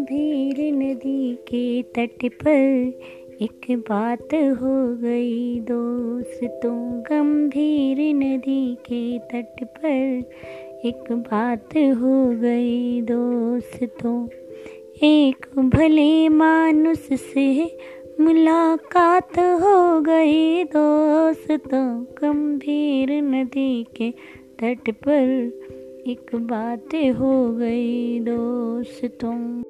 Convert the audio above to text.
गंभीर नदी के तट पर एक बात हो गई दोस्तों। गंभीर नदी के तट पर एक बात हो गई दोस्तों। एक भले मानुस से मुलाकात हो गई दोस्तों। गंभीर नदी के तट पर एक बात हो गई दोस्तों।